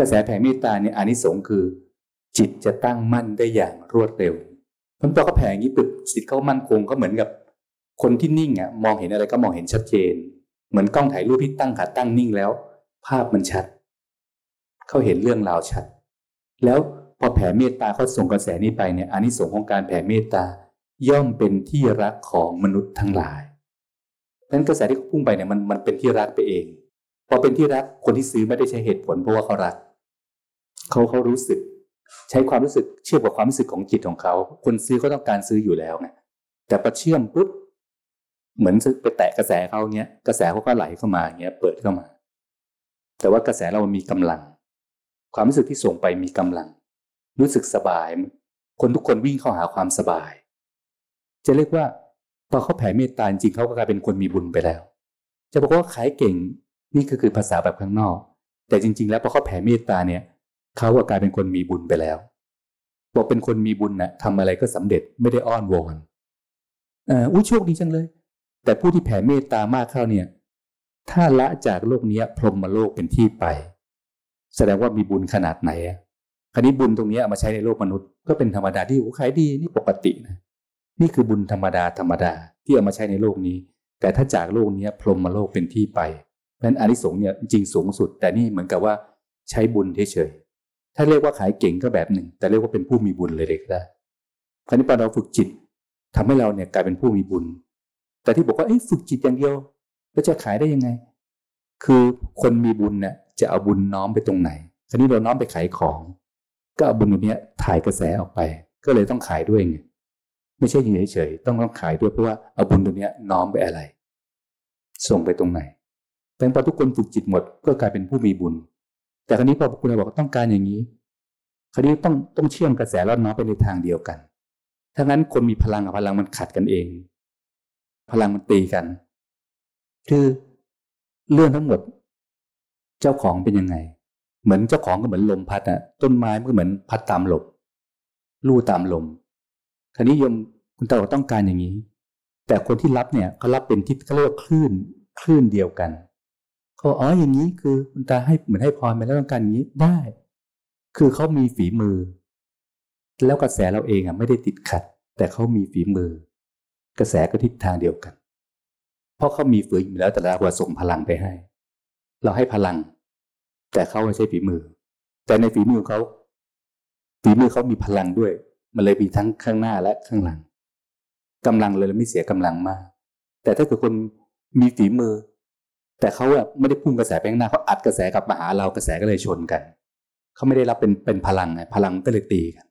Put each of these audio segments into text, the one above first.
กระแสแผ่เมตตาเนี่ยอานิสงส์คือ จิตจะตั้งมั่นได้อย่างรวดเร็วเพราะพอเขาแผ่อย่างนี้ปึ๊บจิตเขามั่นคงก็เหมือนกับ คนที่นิ่งอะมองเห็นอะไรก็มองเห็นชัดเจน เหมือนกล้องถ่ายรูปที่ตั้งขาตั้งนิ่งแล้ว ภาพมันชัด เขาเห็นเรื่องราวชัด แล้วพอแผ่เมตตาเขาส่งกระแสนี้ไปเนี่ยอานิสงส์ของการแผ่เมตตาย่อมเป็นที่รักของมนุษย์ทั้งหลายเพราะฉะนั้นกระแสที่เขาพุ่งไปเนี่ยมันมันเป็นที่รักไปเอง พอเป็นที่รักคนที่ซื้อไม่ได้ใช้เหตุผลเพราะว่าเขารัก เขาเขารู้สึก ใช้ความรู้สึกเชื่อมกับความรู้สึกของจิตของเขา คนซื้อก็ต้องการซื้ออยู่แล้วไงแต่พอเชื่อมปุ๊บเหมือนไปแตะกระแสเขาเงี้ยกระแสเขาก็ไหลเข้ามาเงี้ยเปิดเข้ามา แต่ว่ากระแสเรามีกำลัง ความรู้สึกที่ส่งไปมีกำลัง รู้สึกสบาย คนทุกคนวิ่งเข้าหาความสบาย จะเรียกว่าพอเขาแผ่เมตตาจริงเขาก็กลายเป็นคนมีบุญไปแล้ว จะบอกว่าขายเก่งนี่ก็คือภาษาแบบข้างนอก แต่จริง ๆ แล้วพอเขาแผ่เมตตาเนี่ย เขาก็กลายเป็นคนมีบุญไปแล้ว บอกเป็นคนมีบุญนะ่ะทำอะไรก็สำเร็จไม่ได้อ้อนวอนอ่าอุ้โชคดีจังเลย แต่ผู้ที่แผ่เมตตามากเข้าเนี่ย ถ้าละจากโลกนี้พรหมโลกเป็นที่ไป แสดงว่ามีบุญขนาดไหนอะคราวนี้บุญตรงนี้เอามาใช้ในโลกมนุษย์ ก็เป็นธรรมดาที่โอ้ขายดีนี่ปกตินะนี่คือบุญธรรมดาธรรมดาที่เอามาใช้ในโลกนี้ แต่ถ้าจากโลกนี้พรหมโลกเป็นที่ไปเพราะนั้นอานิสงส์เนี่ยจริงสูงสุด แต่นี่เหมือนกับว่าใช้บุญเฉย ถ้าเรียกว่าขายเก่งก็แบบหนึ่ง แต่เรียกว่าเป็นผู้มีบุญเลยเด็กได้คราวนี้พอเราฝึกจิตทำให้เราเนี่ยกลายเป็นผู้มีบุญ แต่ที่บอกว่าฝึกจิตอย่างเดียวแล้วจะขายได้ยังไง คือคนมีบุญเนี่ยจะเอาบุญน้อมไปตรงไหน คราวนี้เราน้อมไปขายของ ก็เอาบุญตรงนี้ถ่ายกระแสออกไป ก็เลยต้องขายด้วยไงไม่ใช่ยืนเฉยๆต้องต้องขายด้วยเพราะว่าเอาบุญตรงนี้น้อมไปอะไร ส่งไปตรงไหนแต่พอทุกคนฝึกจิตหมดก็กลายเป็นผู้มีบุญ แต่คราวนี้พอคุณบอกต้องการอย่างนี้ คราวนี้ต้องต้องเชื่อมกระแสแล้วน้อมไปในทางเดียวกัน ถ้างั้นคนมีพลังกับพลังมันขัดกันเอง พลังมันตีกัน คือเรื่องทั้งหมด เจ้าของเป็นยังไง เหมือนเจ้าของก็เหมือนลมพัดอะต้นไม้มันก็เหมือนพัดตามลมลู่ตามลม คราวนี้ยมคุณตาบอกต้องการอย่างนี้ แต่คนที่รับเนี่ยเขารับเป็นทิศเขาเรียกว่าคลื่นคลื่นเดียวกัน เขาอ๋ออย่างนี้คือคุณตาให้เหมือนให้พรไปแล้วต้องการอย่างนี้ได้ คือเขามีฝีมือ แล้วกระแสเราเองอะไม่ได้ติดขัด แต่เขามีฝีมือ กระแสก็ทิศทางเดียวกัน เพราะเขามีฝือแล้วแต่เราส่งพลังไปให้ เราให้พลัง แต่เขาไม่ใช่ฝีมือ แต่ในฝีมือเขาฝีมือเขามีพลังด้วย มันเลยมีทั้งข้างหน้าและข้างหลังกำลังเลยไม่เสียกำลังมาก แต่ถ้าเกิดคนมีฝีมือ แต่เขาอะไม่ได้พุ่งกระแสไปข้างหน้าเขาอัดกระแสกลับมาหาเรากระแสก็เลยชนกันเขาไม่ได้รับเป็นเป็นพลังไงพลังก็เลยตีกัน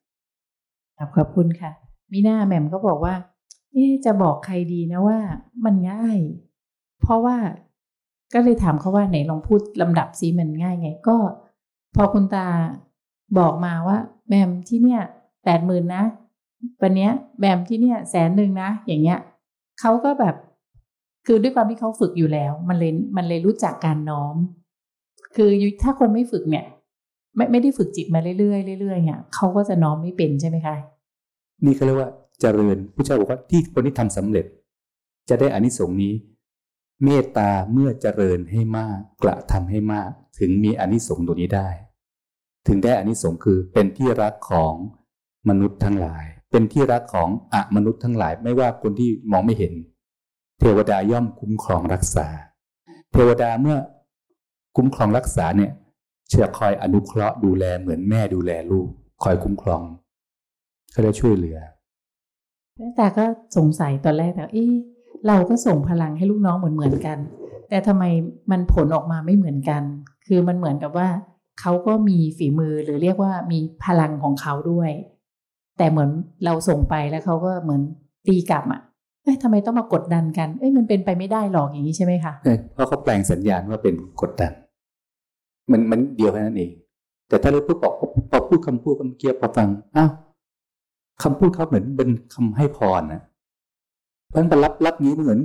ขอบคุณค่ะมีหน้าแหม่มก็บอกว่าเอ๊จะบอกใครดีนะว่า มันง่าย เพราะว่าก็เลยถามเขาว่าไหนลองพูดลำดับซิมันง่ายไง ก็ พอคุณตาบอกมาว่าแหม่มที่เนี่ยแปดหมื่นนะวันนี้ยแบมที่เนี่ยแสนหนึ่งนะอย่างเงี้ยเขาก็แบบ คือด้วยความที่เขาฝึกอยู่แล้ว มันเลยมันเลยรู้จักการน้อม คือถ้าคนไม่ฝึกเนี่ย ไม่ไม่ได้ฝึกจิตมาเรื่อยๆเรื่อยๆเนี่ยเขาก็จะน้อมไม่เป็นใช่ไหมคะนี่เขาเรียกว่าเจริญผู้เจ้าบอกว่าที่คนที่ทำสำเร็จ จะได้อานิสงส์นี้ เมตตาเมื่อเจริญให้มากกระทำให้มาก ถึงมีอานิสงส์ตัวนี้ได้ ถึงได้อานิสงส์คือเป็นที่รักของมนุษย์ทั้งหลาย เป็นที่รักของอะมนุษย์ทั้งหลาย ไม่ว่าคนที่มองไม่เห็น เทวดาย่อมคุ้มครองรักษา เทวดาเมื่อคุ้มครองรักษาเนี่ยเชื่อคอยอนุเคราะห์ดูแลเหมือนแม่ดูแลลูก คอยคุ้มครองเขาได้ช่วยเหลือแต่ก็สงสัยตอนแรกแต่เอ๊เราก็ส่งพลังให้ลูกน้องเหมือนเหมือนกัน แต่ทำไมมันผลออกมาไม่เหมือนกัน คือมันเหมือนกับว่าเขาก็มีฝีมือหรือเรียกว่ามีพลังของเขาด้วย แต่เหมือนเราส่งไปแล้วเขาก็เหมือนตีกลับอะ เอ้ยทำไมต้องมากดดันกัน เอ้ยมันเป็นไปไม่ได้หรอกอย่างนี้ใช่ไหมคะเพราะเขาแปลงสัญญาณว่าเป็นกดดัน มันมันเดียวแค่นั้นเอง แต่ถ้าเราพูดบอกพอพูดคำพูดคำเกียบพอฟังอ้าวคำพูดเขาเหมือนเป็นคำให้พรนะเพราะฉะนั้นรับรับนี้เหมือน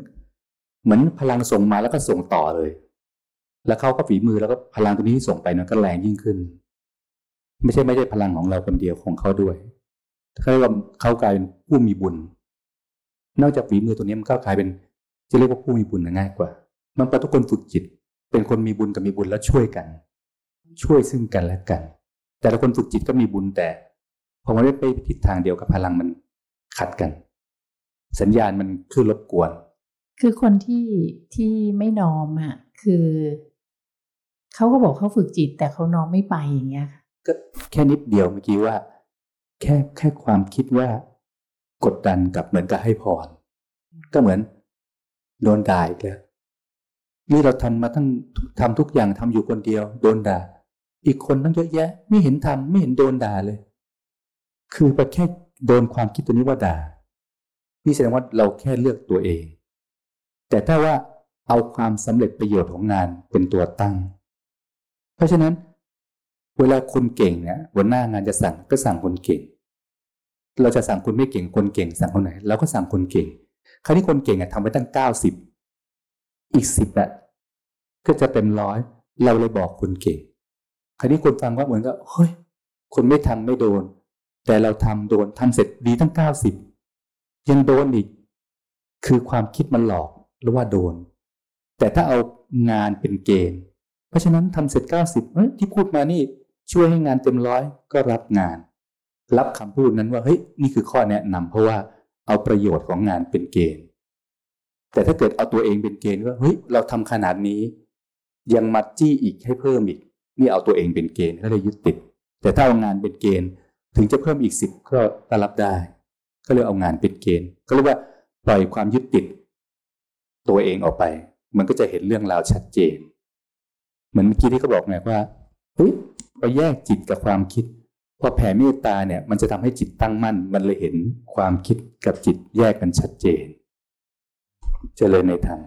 เหมือนพลังส่งมาแล้วก็ส่งต่อเลย แล้วเขาก็ฝีมือแล้วก็พลังตัวนี้ส่งไปนั้นก็แรงยิ่งขึ้น ไม่ใช่ไม่ใช่พลังของเราคนเดียวของเขาด้วยเขาเรียกว่าเขากลายเป็นผู้มีบุญ นอกจากฝีมือตัวนี้มันก็กลายเป็นจะเรียกว่าผู้มีบุญง่ายกว่า มันปทุกคนฝึกจิต เป็นคนมีบุญกับมีบุญแล้วช่วยกัน ช่วยซึ่งกันและกัน แต่ละคนฝึกจิตก็มีบุญแต่พอมันไม่ไปทิศทางเดียวกับพลังมันขัดกัน สัญญาณมันคือรบกวน คือคนที่ที่ไม่นอมอะคือเขาก็บอกเขาฝึกจิต แต่เขานอมไม่ไปอย่างเงี้ยค่ะก็แค่นิดเดียวเมื่อกี้ว่า แค่แค่ความคิดว่า กดดันกับเหมือนกับให้พร ก็เหมือนโดนด่าอีกแล้วนี่เราทำมาตั้งทำทุกอย่างทำอยู่คนเดียว โดนด่า อีกคนตั้งเยอะแยะ ไม่เห็นทำไม่เห็นโดนด่าเลย คือไปแค่โดนความคิดตัวนี้ว่าด่า นี่แสดงว่าเราแค่เลือกตัวเอง แต่ถ้าว่าเอาความสำเร็จประโยชน์ของงานเป็นตัวตั้ง เพราะฉะนั้น เวลาคนเก่งเนี่ยหัวหน้างานจะสั่งก็สั่งคนเก่ง เราจะสั่งคนไม่เก่งคนเก่งสั่งคนไหนเราก็สั่งคนเก่ง คราวนี้คนเก่งอะทำไปตั้งเก้าสิบอีกสิบอะก็จะเต็มร้อยเราเลยบอกคนเก่ง คราวนี้คนฟังว่าเหมือนกับเฮ้ยคนไม่ทำไม่โดน แต่เราทำโดนทำเสร็จดีตั้งเก้าสิบยังโดนอีก คือความคิดมันหลอกหรือว่าโดน แต่ถ้าเอางานเป็นเกณฑ์ เพราะฉะนั้นทำเสร็จเก้าสิบที่พูดมานี่ช่วยให้งานเต็มร้อยก็รับงาน รับคำพูดนั้นว่าเฮ้ยนี่คือข้อแนะนำเพราะว่าเอาประโยชน์ของงานเป็นเกณฑ์ แต่ถ้าเกิดเอาตัวเองเป็นเกณฑ์ว่าเฮ้ยเราทำขนาดนี้ ยังมัดจี้อีกให้เพิ่มอีกนี่เอาตัวเองเป็นเกณฑ์ก็เลยยึดติด แต่ถ้าเอางานเป็นเกณฑ์ ถึงจะเพิ่มอีกสิบก็รับได้ ก็เลยเอางานเป็นเกณฑ์ ก็เรียกว่าปล่อยความยึดติด ตัวเองออกไป มันก็จะเห็นเรื่องราวชัดเจน เหมือนเมื่อกี้ที่เขาบอกไงว่าเฮ้ยเราแยกจิตกับความคิด พอแผ่เมตตาเนี่ยมันจะทำให้จิตตั้งมั่น มันเลยเห็นความคิดกับจิตแยกกันชัดเจน เจริญในธรรม